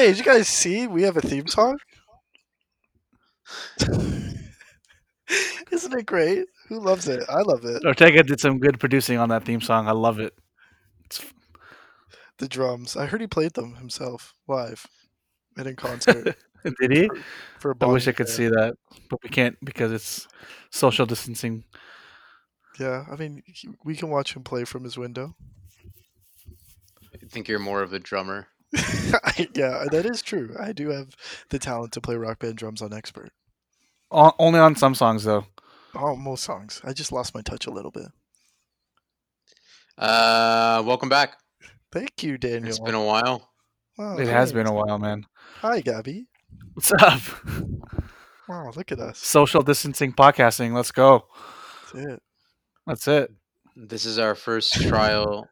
Hey, did you guys see we have a theme song? Isn't it great? Who loves it? I love it. Ortega did some good producing on that theme song. I love it. It's, The drums. I heard he played them himself live and in concert did he? for a I wish I could band. see that, but we can't because it's social distancing. Yeah, I mean, we can watch him play from his window. I think you're more of a drummer. yeah, that is true. I do have the talent to play rock band drums on expert. O- only on some songs though. Oh, most songs. I just lost my touch a little bit. Uh, welcome back. Thank you, Daniel. It's been a while. Wow, It has been a while, man. Hi, Gaby. What's up? Wow, look at us. Social distancing podcasting. Let's go. That's it. That's it. This is our first trial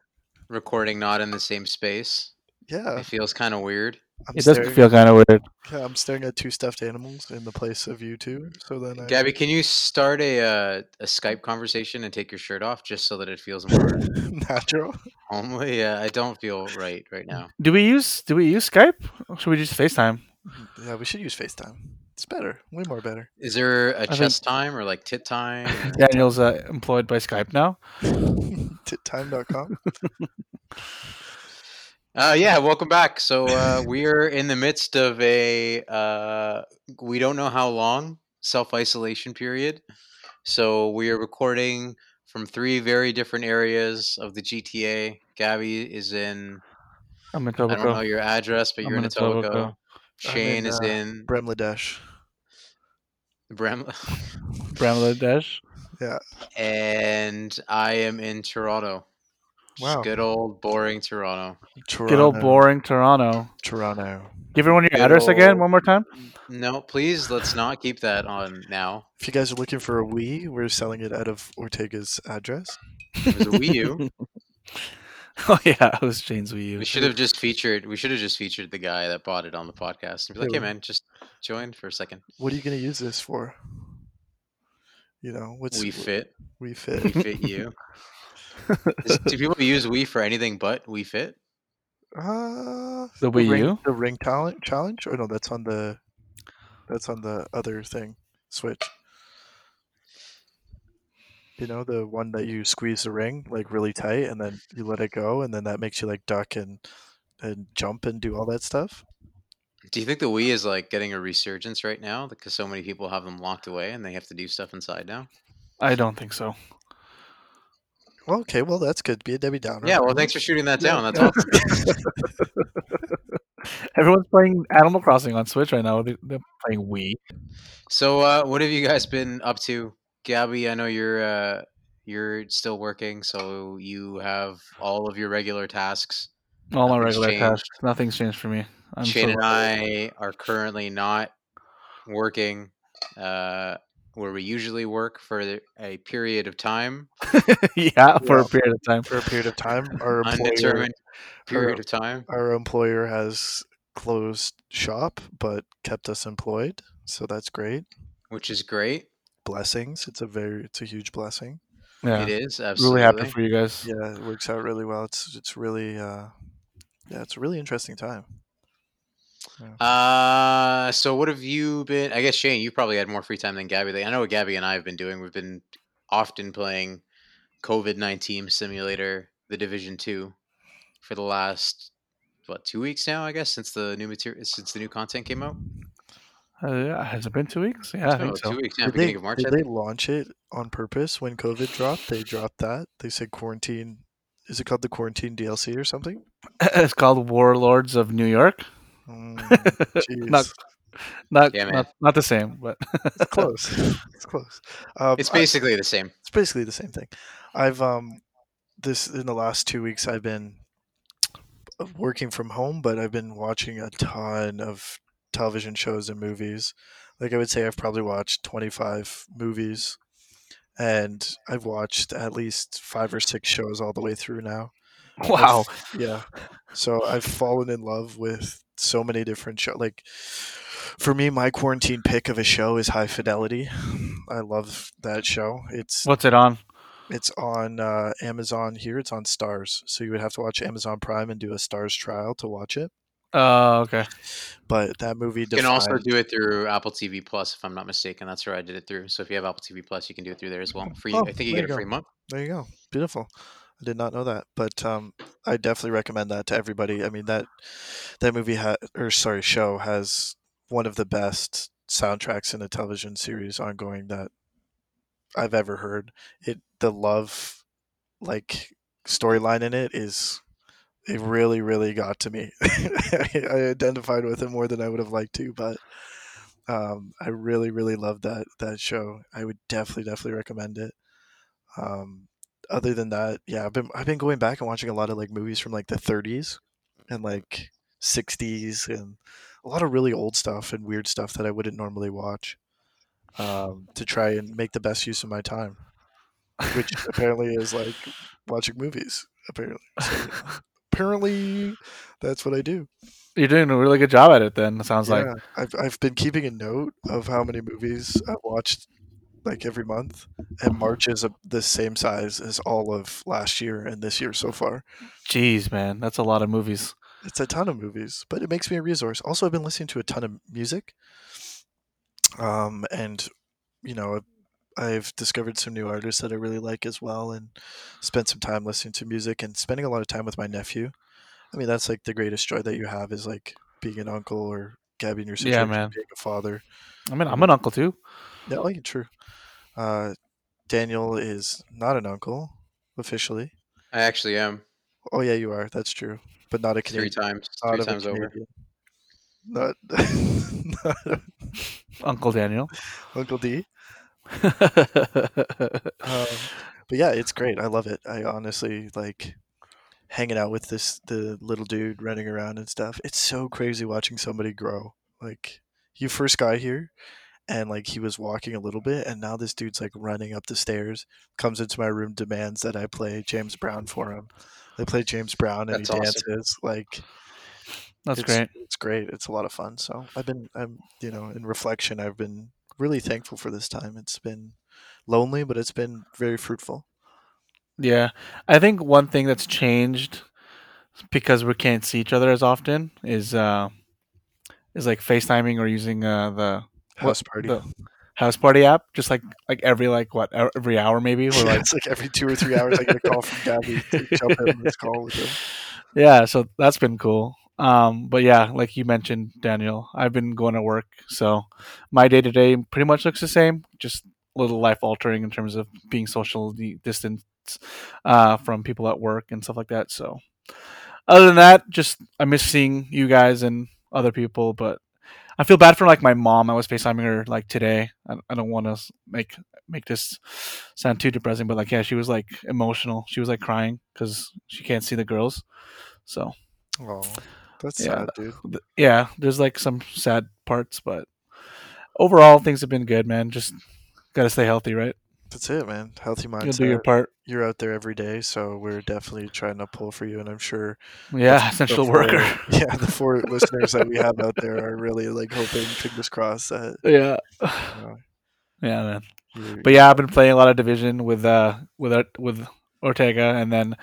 recording, not in the same space. Yeah, It feels kind of weird. I'm It does feel kind of weird. yeah, I'm staring at two stuffed animals in the place of you two. So then, I, Gaby, can you start a uh, a Skype conversation and take your shirt off just so that it feels more natural. homely? Yeah, I don't feel right right now. Do we use Do we use Skype? Or should we just FaceTime? Yeah, we should use FaceTime. It's better, way more better. Is there a think- chest time or like tit time? Daniel's uh, employed by Skype now. Tittime.com. Uh, yeah, welcome back. So uh, we are in the midst of a uh, we don't know how long self isolation period. So we are recording from three very different areas of the GTA. Gaby is in I'm in I don't know your address, but I'm you're in in Etobicoke. Etobicoke. Shane in, is uh, in Bremladesh. Brem, Bangladesh. Yeah. And I am in Toronto. Just Wow. good old boring Toronto. Toronto. Good old boring Toronto. Toronto. Give everyone your Good address again one more time. No, please let's not keep that on now. If you guys are looking for a Wii, we're selling it out of Ortega's address. It was a Wii U. oh yeah, it was Shane's Wii U. We should have just featured. We should have just featured the guy that bought it on the podcast and be like, Yeah, "Hey, man, just join for a second. What are you going to use this for? You know, what's Wii Fit. Wii Fit. Wii Fit. fit you." Is- do people use Wii for anything but Wii Fit? Uh, The Wii ring, U? the ring talent challenge, or no? That's on the, that's on the other thing, Switch. You know, the one that you squeeze the ring like really tight, and then you let it go, and then that makes you like duck and and jump and do all that stuff. Do you think the Wii is like getting a resurgence right now because so many people have them locked away and they have to do stuff inside now? I don't think so. Well, okay, well that's good. Be a Debbie Downer. Yeah. Well, thanks for shooting that down. That's yeah. awesome. Everyone's playing Animal Crossing on Switch right now. They- They're playing Wii. So, uh, what have you guys been up to, Gaby? I know you're uh, you're still working, so you have all of your regular tasks. All my Nothing's regular changed. tasks. Nothing's changed for me. I'm Shane so and I are currently not working uh, where we usually work for a period of time, yeah, for Yeah. a period of time. for a period of time. Our employer, undetermined period our- of time. our employer has closed shop, but kept us employed, so that's great. which is great. Blessings. It's a very, it's a huge blessing. Yeah, It is absolutely really happy for you guys. Yeah, it works out really well. It's it's really, uh, yeah, it's a really interesting time. Uh, so what have you been? I guess Shane, you probably had more free time than Gaby. I know what Gaby and I have been doing. We've been often playing COVID nineteen simulator, the Division Two, for the last what two weeks now? I guess since the new material, since the new content came out. Uh, yeah, has it been two weeks? Yeah, I think so. two weeks, yeah, Did beginning they, of March. did I they launch it on purpose when COVID dropped? They dropped that. They said quarantine. Is it called the quarantine DLC or something? it's called Warlords of New York. Mm, not, not, Yeah, not, not the same, but it's close. It's close. Um, It's I- basically the same. it's basically the same thing. I've um this in the last two weeks I've been working from home, but I've been watching a ton of television shows and movies. Like I would say I've probably watched 25 movies and I've watched at least 5 or 6 shows all the way through now. wow. Yeah. So I've fallen in love with so many different shows. Like for me, my quarantine pick of a show is High Fidelity. I love that show. It's What's it on? it's on uh, Amazon here. It's on Starz, so you would have to watch Amazon Prime and do a Starz trial to watch it. Oh, okay. But that movie You can also do it through Apple TV Plus, if I'm not mistaken. That's where I did it through. So if you have Apple TV Plus, you can do it through there as well. Free. Oh, I think you get you a free month. There you go. Beautiful. I did not know that, but um, I definitely recommend that to everybody. I mean that that movie ha- or sorry show has one of the best soundtracks in a television series ongoing that I've ever heard. It the love like storyline in it is it really really got to me. I, identified with it more than I would have liked to, but um, I really really loved that that show. I would definitely definitely recommend it. Um, other than that, yeah, I've been I've been going back and watching a lot of like movies from like the 30s and like 60s and a lot of really old stuff and weird stuff that I wouldn't normally watch um, to try and make the best use of my time, which apparently is like watching movies. Apparently, so apparently that's what I do. You're doing a really good job at it. Then it sounds like. I've I've been keeping a note of how many movies I've watched like every month, and March is a, the same size as all of last year and this year so far. Jeez, man, that's a lot of movies. It's a ton of movies, but it makes me a resource. Also, I've been listening to a ton of music, um, and you know, I've discovered some new artists that I really like as well, and spent some time listening to music and spending a lot of time with my nephew. I mean, that's like the greatest joy that you have is like being an uncle or Gaby in your Yeah, situation, man. being a father. I mean, I'm an uncle too. Yeah, like true. Uh, Daniel is not an uncle officially. I actually am Oh yeah, you are. That's true, but not a three times, Not three of a times over. Canadian. Not, not Uncle Daniel. Uncle D. Um, but yeah, it's great. I love it. I honestly like hanging out with this the little dude running around and stuff. It's so crazy watching somebody grow. Like you first got here and like he was walking a little bit and now this dude's like running up the stairs, comes into my room, demands that I play James Brown for him. I play James Brown and That's he awesome. dances. Like That's it's, great. It's great. It's a lot of fun. So I've been, I'm, you know, in reflection, I've been really thankful for this time. It's been lonely, but it's been very fruitful. Yeah, I think one thing that's changed because we can't see each other as often is uh is like FaceTiming or using uh the House what- party. the house party app just like like every like what every hour maybe or like it's like every two or three hours I get a call from Gaby to jump in this call with him. yeah so that's been cool um but yeah like you mentioned daniel i've been going to work so my day to day pretty much looks the same just a little life altering in terms of being social distance uh from people at work and stuff like that so other than that just i miss seeing you guys and other people but i feel bad for like my mom i was facetiming her like today i, I don't want to make make this sound too depressing but like yeah she was like emotional she was like crying because she can't see the girls so Oh, that's Yeah, sad, dude. th- yeah, there's like some sad parts, but overall things have been good, man. Just gotta stay healthy, right? That's it, man. Healthy You'll do your part. You're out there every day, so we're definitely trying to pull for you, and I'm sure Yeah, essential four- worker. Yeah, the four listeners that we have out there are really like hoping, fingers crossed, that yeah, you know, yeah, man. But yeah, I've been playing a lot of division with uh with with Ortega, and then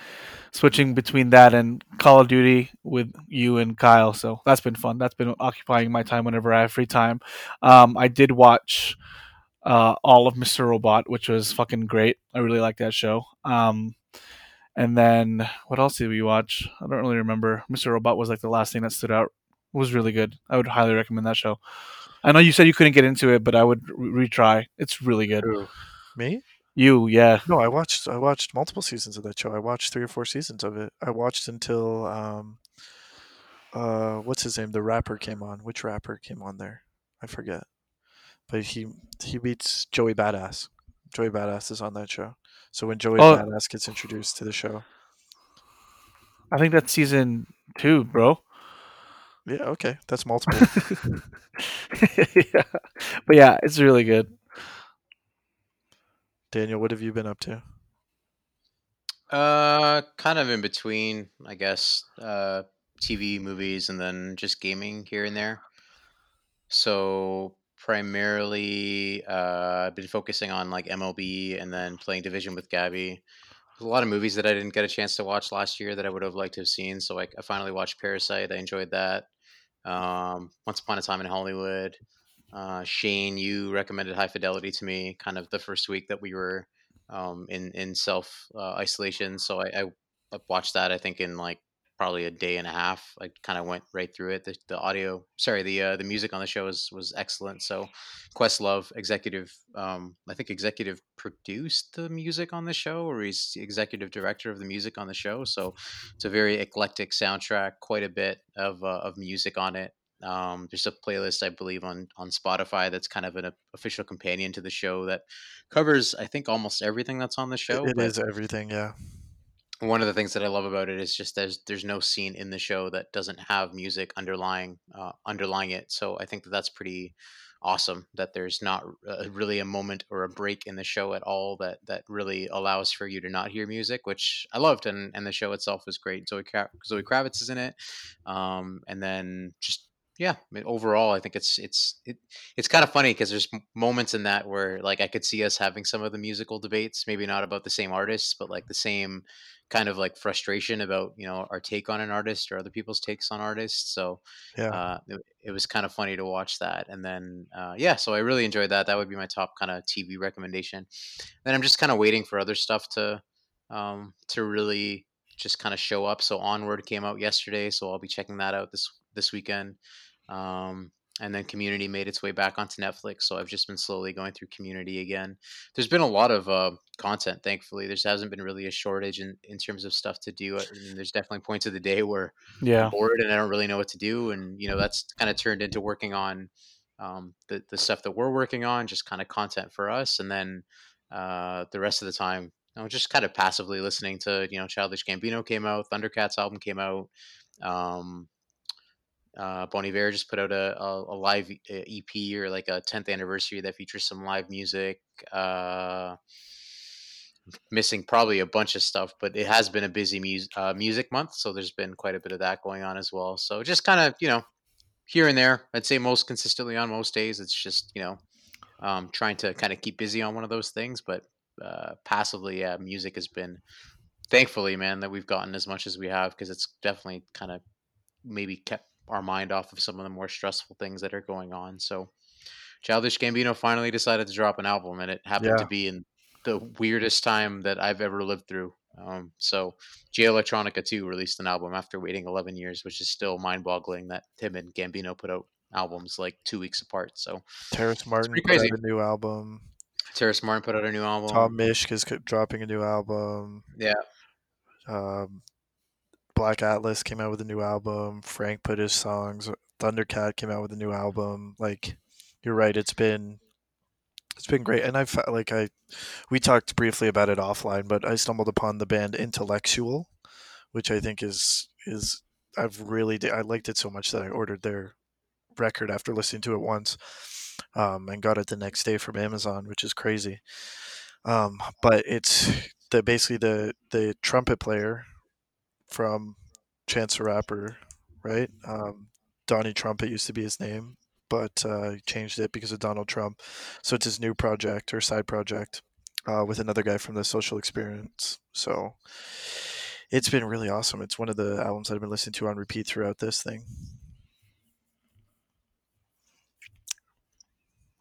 switching between that and Call of Duty with you and Kyle. So that's been fun. That's been occupying my time whenever I have free time. Um, I did watch uh, all of Mr. Robot, which was fucking great. I really like that show. Um, and then what else did we watch? I don't really remember. Mr. Robot was like the last thing that stood out. It was really good. I would highly recommend that show. I know you said you couldn't get into it, but I would re- retry. It's really good. Me? You, yeah. No, I watched I watched multiple seasons of that show. I watched three or four seasons of it. I watched until um uh what's his name? The rapper came on. Which rapper came on there? I forget. But he he beats Joey Badass. Joey Badass is on that show. So when Joey Oh. Badass gets introduced to the show. I think that's season two, bro. Yeah, okay. That's multiple. yeah. But yeah, it's really good. Daniel, what have you been up to? Uh, kind of in between, I guess. Uh, TV, movies, and then just gaming here and there. So primarily, uh, been focusing on like MLB and then playing Division with Gaby. There's a lot of movies that I didn't get a chance to watch last year that I would have liked to have seen. So like, I finally watched Parasite. I enjoyed that. um, Once Upon a Time in Hollywood. Uh, Shane, you recommended High Fidelity to me, kind of the first week that we were um, in in self uh, isolation. So I, I watched that. I think in like probably a day and a half. I kind of went right through it. The, the audio, sorry, the uh, the music on the show was was excellent. So Questlove, executive, um, I think executive produced the music on the show, or he's the executive director of the music on the show. So it's a very eclectic soundtrack, quite a bit of uh, of music on it. Um, there's a playlist I believe on on Spotify that's kind of an official companion to the show that covers I think almost everything that's on the show. It is everything, yeah one of the things that I love about it is just there's there's no scene in the show that doesn't have music underlying uh, underlying it. So I think that that's pretty awesome that there's not uh, really a moment or a break in the show at all that that really allows for you to not hear music, which I loved, and and the show itself was great. Zoe Zoe Kravitz is in it, um, and then just yeah I mean, overall i think it's it's it, it's kind of funny because there's moments in that where like i could see us having some of the musical debates maybe not about the same artists but like the same kind of like frustration about you know our take on an artist or other people's takes on artists. So yeah, uh, it, it, was kind of funny to watch that. And then uh, yeah, so I really enjoyed that. That would be my top kind of TV recommendation. Then I'm just kind of waiting for other stuff to um, to really just kind of show up. So Onward came out yesterday, so I'll be checking that out this this weekend. Um, and then community made its way back onto netflix so i've just been slowly going through community again. There's been a lot of uh, content thankfully. There hasn't been really a shortage in, in terms of stuff to do I mean, there's definitely points of the day where yeah. I'm bored and i don't really know what to do and you know that's kind of turned into working on um, the, the stuff that we're working on just kind of content for us and then uh, the rest of the time you know, just kind of passively listening to you know childish gambino came out thundercats album came out um, uh, Bon Iver just put out a, a, a, live EP or like a 10th anniversary that features some live music. Uh, missing probably a bunch of stuff, but it has been a busy mu- uh, music month, so there's been quite a bit of that going on as well. So just kind of you know here and there, I'd say most consistently on most days. It's just you know um, trying to kind of keep busy on one of those things, but uh, passively, yeah, music has been thankfully, man, that we've gotten as much as we have because it's definitely kind of maybe kept our mind off of some of the more stressful things that are going on. So Childish Gambino finally decided to drop an album and it happened yeah. to be in the weirdest time that I've ever lived through. Um, so Jay Electronica 2 released an album after waiting 11 years, which is still mind boggling that Tim and Gambino put out albums like two weeks apart. So Terrace Martin put crazy. out a new album. Terrace Martin put out a new album. Tom Misch is dropping a new album. Yeah. Um, Black Atlas came out with a new album. Frank put his songs. Thundercat came out with a new album. Like, you're right. It's been it's been great, and I've like I we talked briefly about it offline, but I stumbled upon the band Intellexual, which I think is is I've really I liked it so much that I ordered their record after listening to it once, um, and got it the next day from Amazon, which is crazy. Um, but it's the basically the the trumpet player from Chance the Rapper, right? Um, Donnie Trumpet used to be his name, but uh, changed it because of Donald Trump. So it's his new project or side project uh, with another guy from the Social Experiment. So it's been really awesome. It's one of the albums I've been listening to on repeat throughout this thing.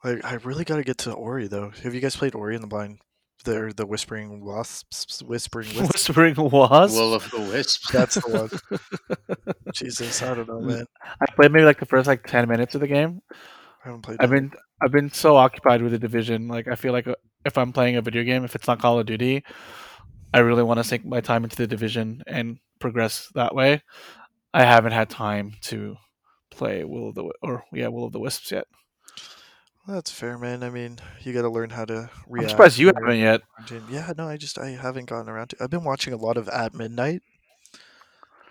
I, I really got to get to Ori though. Have you guys played Ori in the Blind they're the whispering wasps, whispering wisps. whispering wasps. Will of the wisps. That's the one. Jesus, I don't know, man. I played maybe like the first like ten minutes of the game. I haven't played. I've been I've been so occupied with the division. Like I feel like uh, if I'm playing a video game, if it's not Call of Duty, I really want to sink my time into the division and progress that way. I haven't had time to play Will of the or yeah Will of the Wisps yet. That's fair, man. I mean, you got to learn how to react. I'm surprised you haven't yet. Yeah, no, I just I haven't gotten around to. I've been watching a lot of At Midnight,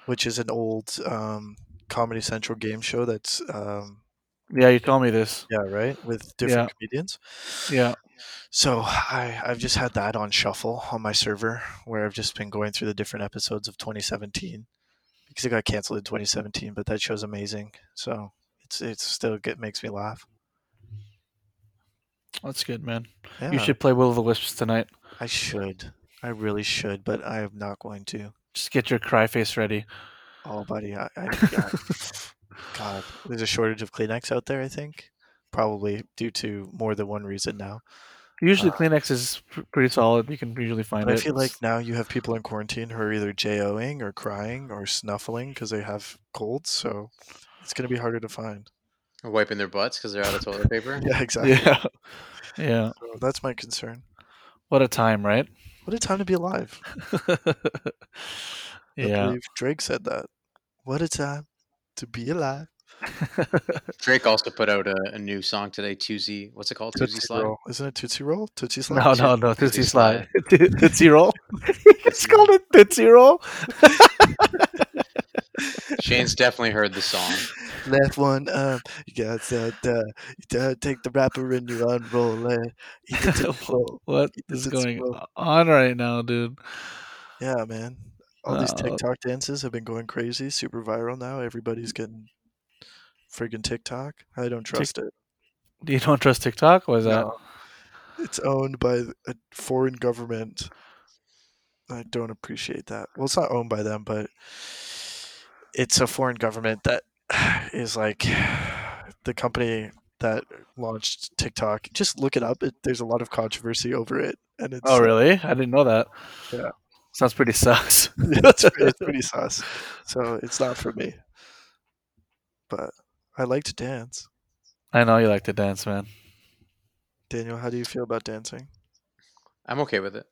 which is an old um, Comedy Central game show. That's um, yeah, you told me this. Yeah, right, with different yeah. comedians. Yeah. So I I've just had that on shuffle on my server, where I've just been going through the different episodes of 2017 because it got canceled in 2017. But that show's amazing. So it's it's still get makes me laugh. That's good, man. Yeah. You should play Will of the Wisps tonight. I should. I really should, but I am not going to. Just get your cry face ready. Oh, buddy, I, I, God, there's a shortage of Kleenex out there. I think probably due to more than one reason now. Usually, Uh, Kleenex is pretty solid. You can usually find But I it. feel like now you have people in quarantine who are either JOing or crying or snuffling because they have colds. So it's gonna be harder to find. Wiping their butts because they're out of toilet paper. Yeah, exactly. yeah, yeah. So that's my concern. What a time, right? What a time to be alive. I yeah. believe Drake said that. What a time to be alive. Drake also put out a, a new song today, Tuesday. What's it called? Tuesday Tootsie Slide. Roll. Isn't it Tootsie Roll? Tootsie Slide? no, no, no. Tootsie Tootsie Slide. Slide. Tootsie Roll. it's called a Tootsie Roll. Shane's definitely heard the song. Left one up. You got that. Uh, take the wrapper and you unroll it. Eat the Tootsie Roll. What is going Roll. on right now, dude? Yeah, man. All these Uh, TikTok dances have been going crazy, super viral now. Everybody's getting friggin' TikTok. I don't trust it. You don't trust TikTok? What is that? No. It's owned by a foreign government. I don't appreciate that. Well, it's not owned by them, but it's a foreign government that is like the company that launched TikTok. Just look it up. It, there's a lot of controversy over it, and it's Oh, really? I didn't know that. Yeah. Sounds pretty sus. yeah, it's, it's pretty sus. So it's not for me. But I like to dance. I know you like to dance, man. Daniel, how do you feel about dancing? I'm okay with it.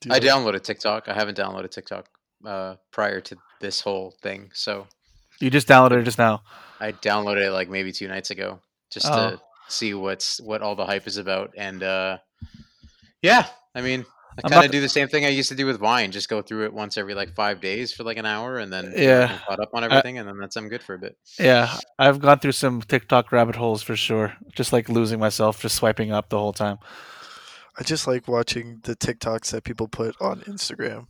Do I like- downloaded TikTok. I haven't downloaded TikTok uh, prior to this whole thing, so You just downloaded it just now. I downloaded it like maybe two nights ago just Oh. to see what's what all the hype is about. And uh, yeah, I mean, I kind of do the same thing I used to do with wine. Just go through it once every like five days for like an hour, and then Yeah. I'm caught up on everything, and then that's I'm good for a bit. Yeah, I've gone through some TikTok rabbit holes for sure. Just like losing myself, just swiping up the whole time. I just like watching the TikToks that people put on Instagram.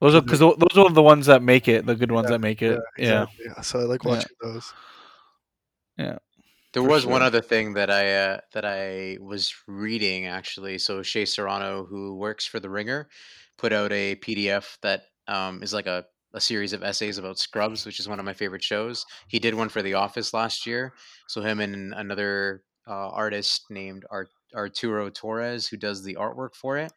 Those are because those are the ones that make it, the good ones that make it. Yeah, exactly. Yeah, So I like Yeah. watching those. Yeah. There For was one other thing that I uh, that I was reading actually. So Shea Serrano, who works for The Ringer, put out a PDF that um, is like a, a series of essays about Scrubs, which is one of my favorite shows. He did one for The Office last year. So him and another uh, artist named Art- Arturo Torres, who does the artwork for it.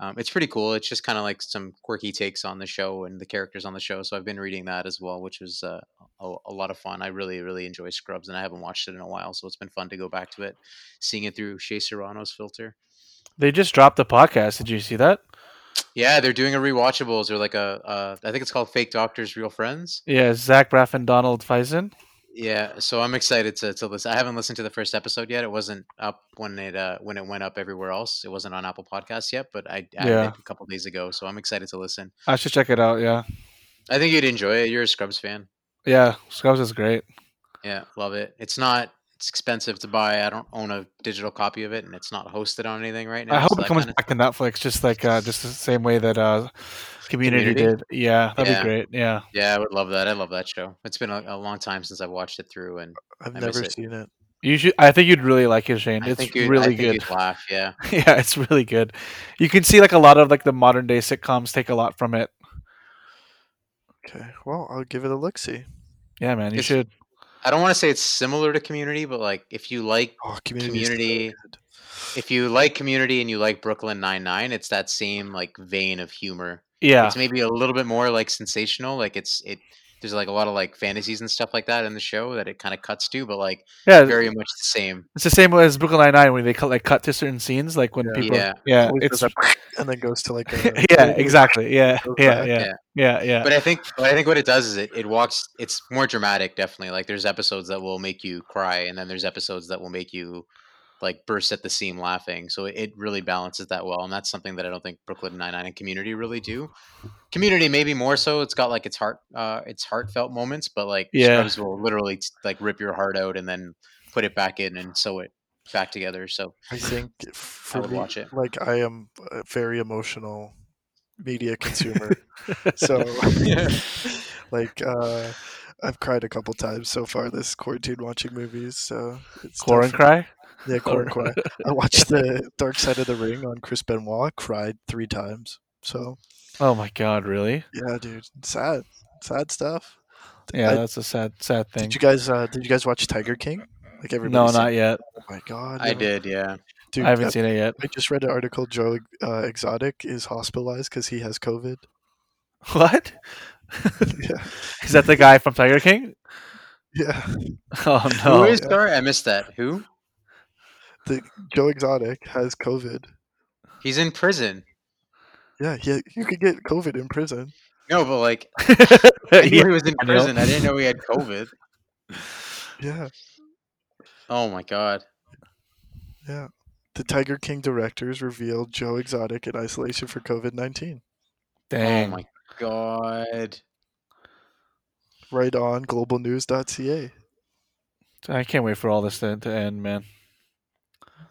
Um, it's pretty cool. It's just kind of like some quirky takes on the show and the characters on the show. So I've been reading that as well, which was uh, a, a lot of fun. I really, really enjoy Scrubs, and I haven't watched it in a while, so it's been fun to go back to it, seeing it through Shea Serrano's filter. they just dropped the podcast. Did you see that? Yeah, they're doing a rewatchables or like a, uh, I think it's called Fake Doctors, Real Friends. Yeah, Zach Braff and Donald Faison. Yeah, so I'm excited to, to listen. I haven't listened to the first episode yet. It wasn't up when it uh, when it went up everywhere else. It wasn't on Apple Podcasts yet, but I added Yeah. it a couple days ago, so I'm excited to listen. I should check it out. Yeah, I think you'd enjoy it. You're a Scrubs fan. yeah, Scrubs is great. Yeah, love it. It's not. It's expensive to buy. I don't own a digital copy of it, and it's not hosted on anything right now. I hope so it comes back to Netflix, just like uh, just the same way that uh, Community, Community? did. Yeah, that'd Yeah. be great. Yeah, Yeah, I would love that. I love that show. It's been a, a long time since I've watched it through, and I've I never it. seen it. you should. I think you'd really like it, Shane. I It's think you'd, I really think good. You'd laugh, yeah. yeah, it's really good. You can see like a lot of like the modern day sitcoms take a lot from it. Okay, well, I'll give it a look. See. Yeah, man, you It's- should. I don't want to say it's similar to Community, but like if you like Oh, community. is so Community- good. if you like Community and you like Brooklyn Nine Nine, it's that same like vein of humor. Yeah, It's maybe a little bit more like sensational. Like it's it. There's like a lot of like fantasies and stuff like that in the show that it kind of cuts to, but like yeah. very much the same. It's the same way as Brooklyn Nine Nine when they cut like cut to certain scenes, like when Yeah. people. Yeah. yeah, it's does that and then goes to like a yeah, exactly. Yeah, yeah, yeah, Yeah. yeah, yeah. But I think, but I think what it does is it, it walks. It's more dramatic, definitely. Like there's episodes that will make you cry, and then there's episodes that will make you like burst at the seam laughing. So it, really balances that well, and that's something that I don't think Brooklyn Nine Nine and Community really do. Community maybe more so. It's got like its heart, uh, its heartfelt moments, but like Yeah. Scrubs will literally t- like rip your heart out and then put it back in and sew it back together. So I think for would me, watch it. like I am a very emotional media consumer, so like uh, I've cried a couple times so far this quarantine watching movies. So it's and cry. Yeah, core and cry. I watched the Dark Side of the Ring on Chris Benoit. Cried three times. So Oh my god, really? yeah, dude, sad, sad stuff. Yeah, I- that's a sad, sad thing. Did you guys uh, did you guys watch Tiger King? Like everybody? no, not yet. Oh my god! I never- did, yeah. Dude, I haven't uh, seen it yet. I just read an article. Joe uh, Exotic is hospitalized because he has COVID. What? yeah, Is that the guy from Tiger King? yeah. Oh Who no! is sorry? I missed that. Who? The Joe Exotic has COVID. He's in prison. Yeah, he, you could get COVID in prison. No, but like I knew Yeah, he was in I know. prison. I didn't know he had COVID. Yeah, Oh my god. yeah. The Tiger King directors revealed Joe Exotic in isolation for COVID nineteen. Dang. Oh my god. Right on globalnews.ca. I can't wait for all this to, to end, man.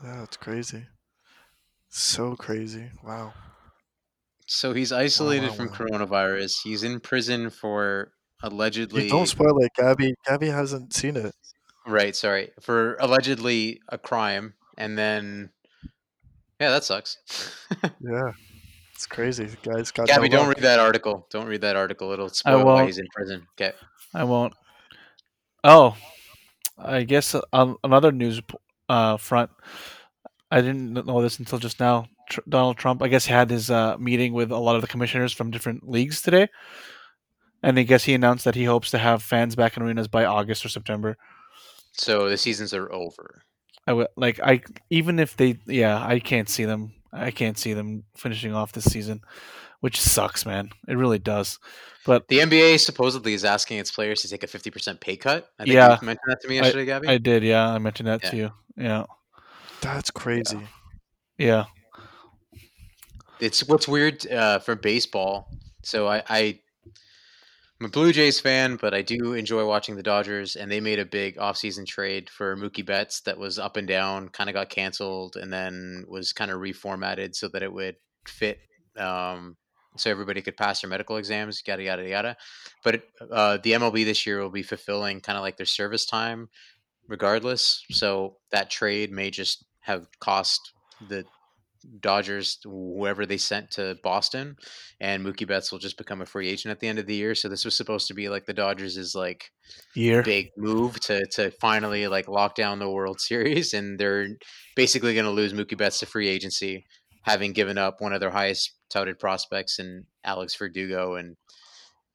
Yeah, it's crazy. So crazy. Wow. So he's isolated wow, from wow. coronavirus. He's in prison for allegedly You don't spoil it, Gaby. Gaby hasn't seen it. right, sorry, for allegedly a crime and then Yeah, that sucks. Yeah. It's crazy. The guy's got Gaby, no don't luck. read that article. Don't read that article. It'll spoil why he's in prison. Okay. I won't. Oh, I guess uh, on another news uh, front, I didn't know this until just now. Tr- Donald Trump, I guess, had his uh, meeting with a lot of the commissioners from different leagues today, and I guess he announced that he hopes to have fans back in arenas by August or September. So the seasons are over. I would like I even if they yeah I can't see them I can't see them finishing off this season, which sucks, man. It really does. But The NBA supposedly is asking its players to take a 50% pay cut. I think Yeah. you mentioned that to me yesterday, Gaby. I did, yeah. I mentioned that Yeah. to you. Yeah, That's crazy. yeah. it's what's weird uh, for baseball. So I, I, I'm a Blue Jays fan, but I do enjoy watching the Dodgers, and they made a big offseason trade for Mookie Betts that was up and down, kind of got canceled, and then was kind of reformatted so that it would fit, um, so everybody could pass their medical exams, yada yada yada. But uh, the MLB this year will be fulfilling kind of like their service time, regardless. So that trade may just have cost the Dodgers, whoever they sent to Boston, and Mookie Betts will just become a free agent at the end of the year. So this was supposed to be like the Dodgers is like Year. big move to to finally like lock down the World Series, and they're basically going to lose Mookie Betts to free agency, having given up one of their highest touted prospects and Alex Verdugo, and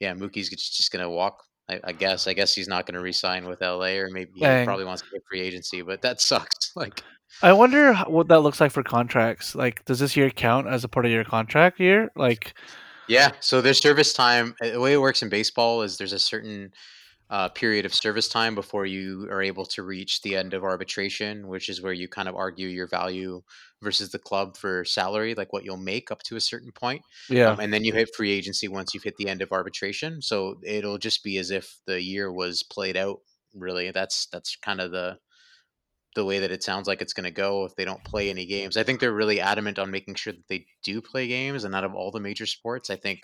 yeah, Mookie's just just going to walk. I, I guess. I guess he's not going to re-sign with LA, or maybe he Dang. probably wants to get free agency. But that sucks. Like I wonder what that looks like for contracts. Like, does this year count as a part of your contract year? Like, Yeah. So there's service time. uh, The way it works in baseball is there's a certain uh, period of service time before you are able to reach the end of arbitration, which is where you kind of argue your value versus the club for salary, like what you'll make up to a certain point. yeah, Um, and then you hit free agency once you've hit the end of arbitration. So it'll just be as if the year was played out. Really, that's that's kind of the the way that it sounds like it's going to go if they don't play any games. I think they're really adamant on making sure that they do play games, and out of all the major sports, I think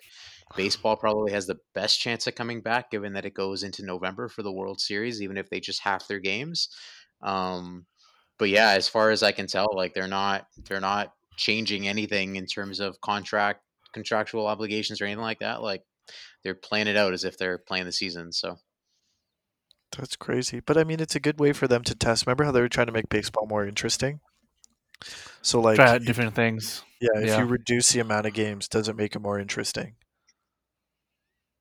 baseball probably has the best chance of coming back, given that it goes into November for the World Series, even if they just half their games. Um, but yeah, as far as I can tell, like they're not they're not changing anything in terms of contract contractual obligations or anything like that. Like they're playing it out as if they're playing the season. So That's crazy. But I mean, it's a good way for them to test. Remember how they were trying to make baseball more interesting? So, like, try out different things. yeah, if yeah. you reduce the amount of games, does it make it more interesting?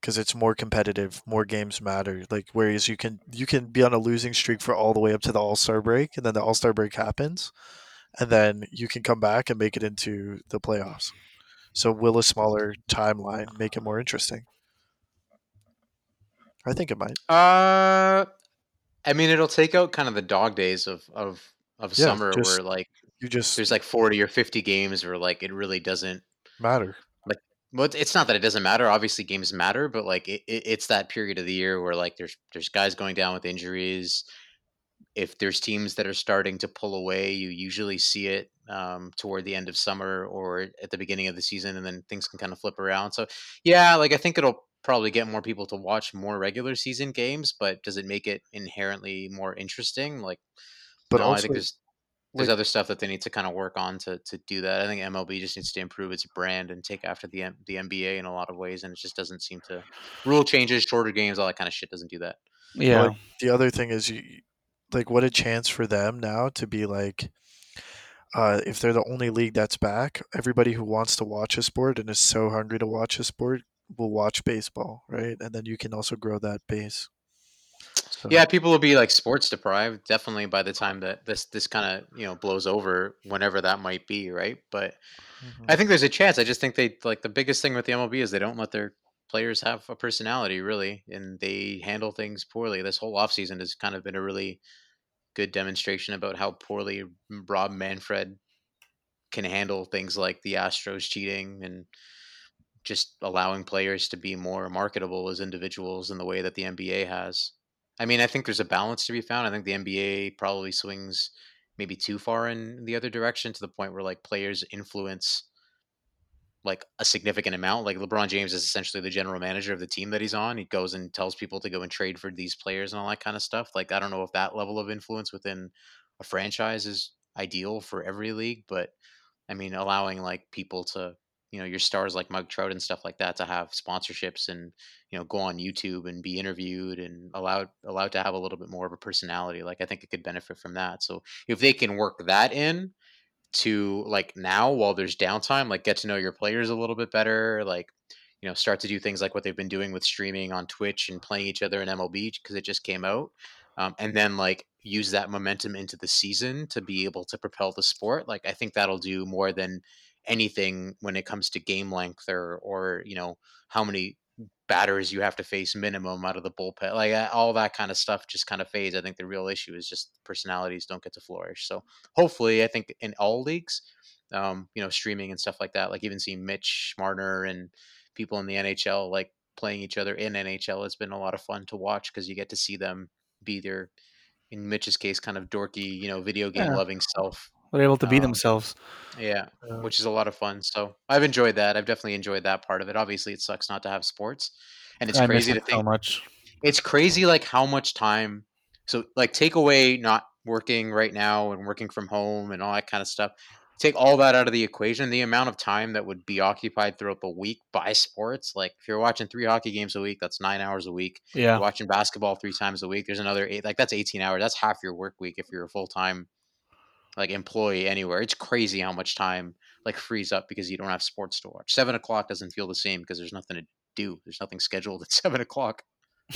Because it's more competitive, more games matter. Like, whereas you can you can be on a losing streak for all the way up to the All Star break, and then the All Star break happens, and then you can come back and make it into the playoffs. So, will a smaller timeline make it more interesting? I think it might. Uh, I mean, it'll take out kind of the dog days of of of Yeah, summer, just- where like You just there's like forty or fifty games, where like it really doesn't. matter. Well, it's- not that it doesn't matter. Obviously, games matter, but like it, it, it's that period of the year where like there's there's guys going down with injuries. If there's teams that are starting to pull away, you usually see it um, toward the end of summer or at the beginning of the season, and then things can kind of flip around. So, yeah, like I think it'll probably get more people to watch more regular season games, but does it make it inherently more interesting? Like, But no, I also, think there's there's Like- other stuff that they need to kind of work on to to do that. I think MLB just needs to improve its brand and take after the M- the NBA in a lot of ways, and it just doesn't seem to. Rule changes, shorter games, all that kind of shit doesn't do that. Yeah. like, the other thing is you like what a chance for them now to be like uh, if they're the only league that's back everybody who wants to watch a sport and is so hungry to watch a sport will watch baseball right and then you can also grow that base so, Yeah, people will be like sports deprived definitely by the time that this this kind of you know blows over, whenever that might be, right? But mhm. I think there's a chance. I just think they like the biggest thing with the MLB is they don't let their players have a personality really, and they handle things poorly. This whole offseason has kind of been a really good demonstration about how poorly Rob Manfred can handle things like the Astros cheating and just allowing players to be more marketable as individuals in the way that the NBA has. I mean, I think there's a balance to be found. I think the NBA probably swings maybe too far in the other direction to the point where like players influence like a significant amount. Like LeBron James is essentially the general manager of the team that he's on. He goes and tells people to go and trade for these players and all that kind of stuff. Like I don't know if that level of influence within a franchise is ideal for every league, but I mean allowing like people to you know your stars like Mike Trout and stuff like that to have sponsorships and you know go on YouTube and be interviewed and allowed allowed to have a little bit more of a personality. Like I think it could benefit from that. So if they can work that in to like now while there's downtime, like get to know your players a little bit better, like you know start to do things like what they've been doing with streaming on Twitch and playing each other in MLB because it just came out, um, and then like use that momentum into the season to be able to propel the sport. Like I think that'll do more than anything when it comes to game length or or you know how many batters you have to face minimum out of the bullpen like uh, all that kind of stuff just kind of fades. I think the real issue is just personalities don't get to flourish. So hopefully i think in all leagues um you know streaming and stuff like that like even seeing mitch marner and people in the nhl like playing each other in nhl has been a lot of fun to watch because you get to see them be their in mitch's case kind of dorky you know video game Yeah. loving self They're able to be Um, themselves. yeah Yeah. which is a lot of fun. So I've enjoyed that. I've definitely enjoyed that part of it. Obviously, it sucks not to have sports, and it's I crazy to think. so much. It's crazy like how much time. So like take away not working right now and working from home and all that kind of stuff. Take all that out of the equation. The amount of time that would be occupied throughout the week by sports. Like if you're watching three hockey games a week, that's nine hours a week. Yeah. Watching basketball three times a week. There's another eight. Like that's 18 hours. That's half your work week if you're a full time like employee anywhere. It's crazy how much time like frees up because you don't have sports to watch. Seven o'clock doesn't feel the same because there's nothing to do. There's nothing scheduled at seven o'clock.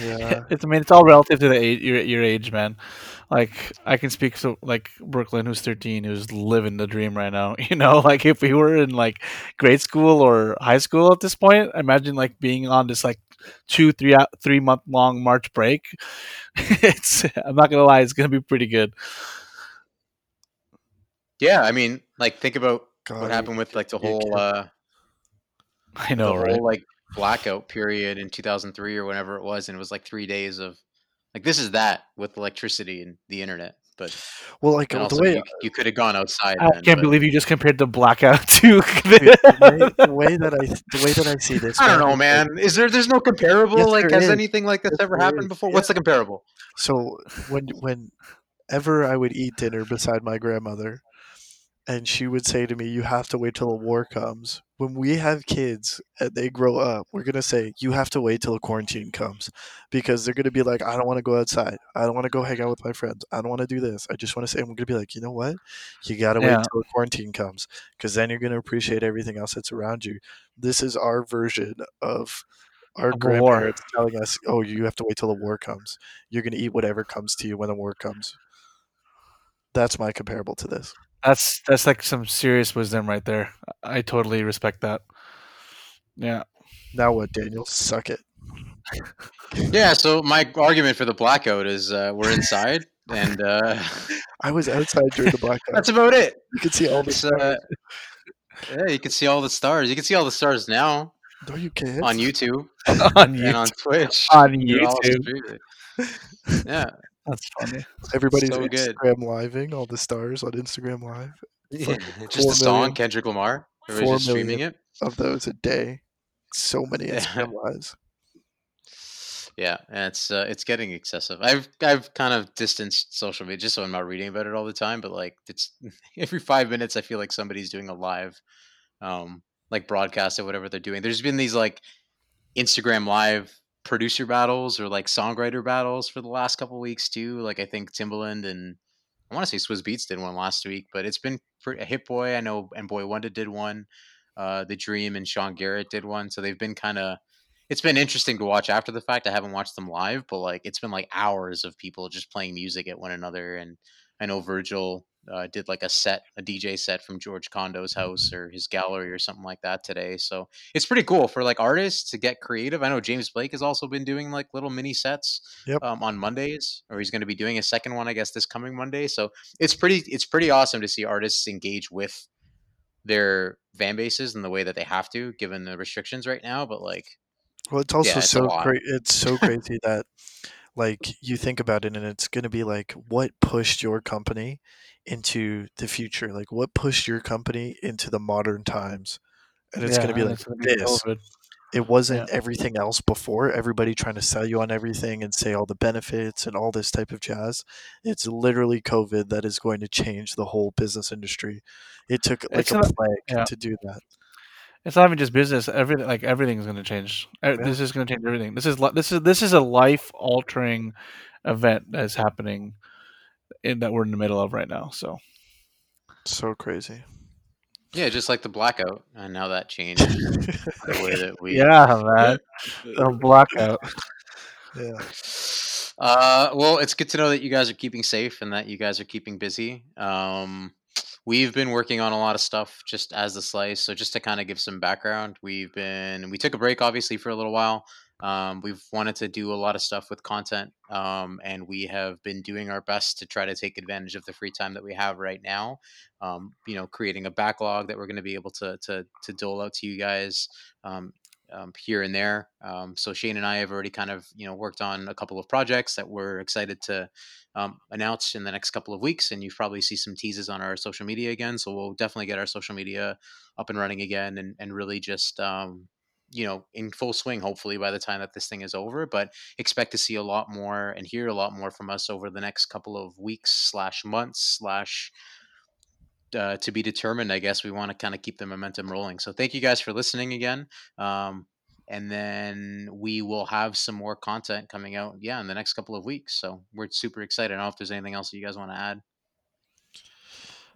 Yeah. It's I mean it's all relative to the age, your your age, man. Like I can speak so like Brooklyn, who's thirteen, who's living the dream right now. You know, like if we were in like grade school or high school at this point, imagine like being on this like two three out three month long March break. it's I'm not gonna lie, it's gonna be pretty good. Yeah, I mean, like think about God, what happened with like the whole uh I know, the right? whole like blackout period in 2003 or whenever it was and it was like 3 days of like this is that with electricity and the internet but well, like the way you, you could have gone outside I then, can't but- believe you just compared the blackout to the way, the way that I the way that I see this. I don't man, know, is man. Is there? There's no comparable. Yes, like, has is. anything like this Yes, ever happened is. before? What's the comparable? So when whenever I would eat dinner beside my grandmother, and she would say to me, "You have to wait till the war comes." When we have kids and they grow up, we're gonna say, "You have to wait till the quarantine comes," because they're gonna be like, "I don't want to go outside. I don't want to go hang out with my friends. I don't want to do this. I just want to say." I'm gonna be like, "You know what? You gotta wait Yeah. till the quarantine comes, because then you're gonna appreciate everything else that's around you." This is our version of our a war. grandparents telling us, "Oh, you have to wait till the war comes. You're gonna eat whatever comes to you when the war comes." That's my comparable to this. That's that's like some serious wisdom right there. I totally respect that. Yeah. Now what, Daniel? Suck it. Yeah. So my argument for the blackout is uh, we're inside, and uh, I was outside during the blackout. that's about it. you could see all the stars. uh, yeah, you can see all the stars. You can see all the stars now no, you can't. on YouTube on and on Twitch. On YouTube. Yeah. That's funny. Everybody's so good. Instagram living all the stars on Instagram Live. yeah. Just a song. Kendrick Lamar. Four Everybody's just streaming it. Of those a day. So many Yeah. Instagram lives. Yeah, and it's uh, it's getting excessive. I've I've kind of distanced social media just so I'm not reading about it all the time. But like, it's every five minutes I feel like somebody's doing a live, um, like broadcast or whatever they're doing. There's been these like Instagram live producer battles or like songwriter battles for the last couple weeks too. Like I think Timbaland and I want to say Swizz Beatz did one last week, but it's been pretty, Hit Boy. I know and Boi-1da did one. Uh, the Dream and Sean Garrett did one. So they've been kind of it's been interesting to watch after the fact. I haven't watched them live, but like it's been like hours of people just playing music at one another. And I know Virgil uh, did like a set, a DJ set from George Condo's house or his gallery or something like that today. So it's pretty cool for like artists to get creative. I know James Blake has also been doing like little mini sets Yep. um, on Mondays, or he's going to be doing a second one, I guess, this coming Monday. So it's pretty, it's pretty awesome to see artists engage with their fan bases in the way that they have to, given the restrictions right now. But like, Well, it's also it's so great. It's so crazy that, like, you think about it, and it's going to be like, what pushed your company into the future? Like, what pushed your company into the modern times? And it's going to be like gonna be this. It wasn't everything else before. Everybody trying to sell you on everything and say all the benefits and all this type of jazz. It's literally COVID that is going to change the whole business industry. It took like It's a not- plague yeah. to do that. It's not even just business. Everything, like everything's going to change. Uh, Yeah. This is going to change everything. This is this is this is a life altering event that's happening in that we're in the middle of right now. So So crazy. yeah, just like the blackout and now that changed the way that we yeah, man, the blackout. yeah. Uh, well, it's good to know that you guys are keeping safe and that you guys are keeping busy. Um, we've been working on a lot of stuff just as the slice. So just to kind of give some background, we've been we took a break obviously for a little while. Um, we've wanted to do a lot of stuff with content, um, and we have been doing our best to try to take advantage of the free time that we have right now. Um, you know, creating a backlog that we're going to be able to to to dole out to you guys um, here and there. Um, so Shane and I have already kind of you know worked on a couple of projects that we're excited to um, announce in the next couple of weeks, and you probably see some teases on our social media again. So we'll definitely get our social media up and running again, and and really just um, you know in full swing. Hopefully by the time that this thing is over, but expect to see a lot more and hear a lot more from us over the next couple of weeks slash months slash uh, to be determined. I guess we want to kind of keep the momentum rolling. So thank you guys for listening again. Um, and then we will have some more content coming out, yeah, in the next couple of weeks. So we're super excited. I don't know if there's anything else that you guys want to add.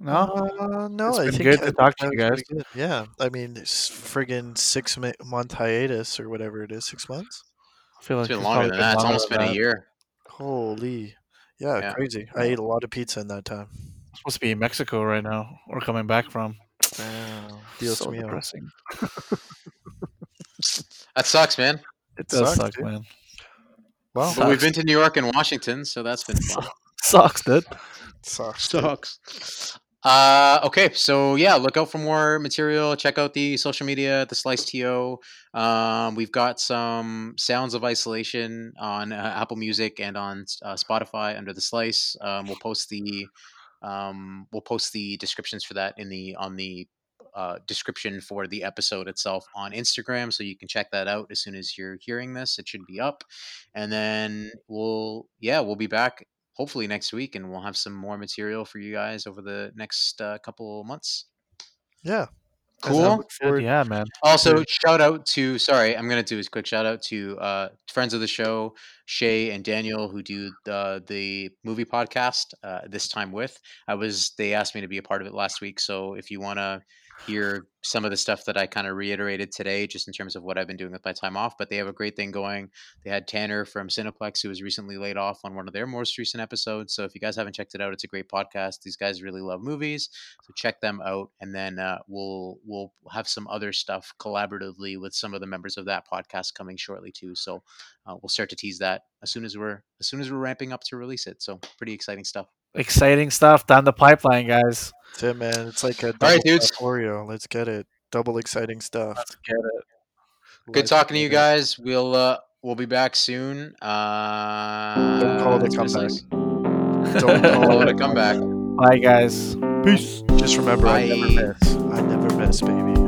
No, Uh, no, It's I been think good to I think talk to you guys. Yeah, I mean, it's friggin' six month hiatus or whatever it is, six months. I feel like It's been longer than been that. It's almost been a year. Holy, yeah, Yeah. crazy. I ate a lot of pizza in that time. I'm supposed to be in Mexico right now. We're coming back from. Wow, Dios so mío. depressing. That sucks, man. It does sucks, suck, dude. man. Well, But we've been to New York and Washington, so that's been fun. Sucks, dude. sucks. Sucks. Uh, okay, so yeah, look out for more material. Check out the social media, the Slice TO. Um, we've got some Sounds of Isolation on uh, Apple Music and on uh, Spotify under the Slice. Um, we'll post the um, we'll post the descriptions for that in the on the uh, description for the episode itself on Instagram, so you can check that out as soon as you're hearing this. It should be up, and then we'll yeah we'll be back hopefully next week, and we'll have some more material for you guys over the next uh, couple months. Yeah. Cool. Yeah, man. Also, shout out to sorry, I'm gonna do a quick shout out to uh, friends of the show, Shay and Daniel, who do the the movie podcast. Uh, this time with I was they asked me to be a part of it last week, so if you want to hear some of the stuff that I kind of reiterated today, just in terms of what I've been doing with my time off, but they have a great thing going. They had Tanner from Cineplex, who was recently laid off on one of their most recent episodes. So if you guys haven't checked it out, it's a great podcast. These guys really love movies, so check them out. And then uh, we'll we'll have some other stuff collaboratively with some of the members of that podcast coming shortly too. So uh, we'll start to tease that as soon as we're as soon as we're ramping up to release it. So pretty exciting stuff. Exciting stuff down the pipeline, guys. That's it, man. It's like a double All right, dudes. Oreo. Let's get it. Double exciting stuff. Let's get it. Good Let's talking to you get it. guys. We'll uh, we'll be back soon. Uh, Don't call it a that's comeback. says. Don't Call call it it a comeback. Bye, guys. Peace. Just remember, I never miss. I never miss, baby.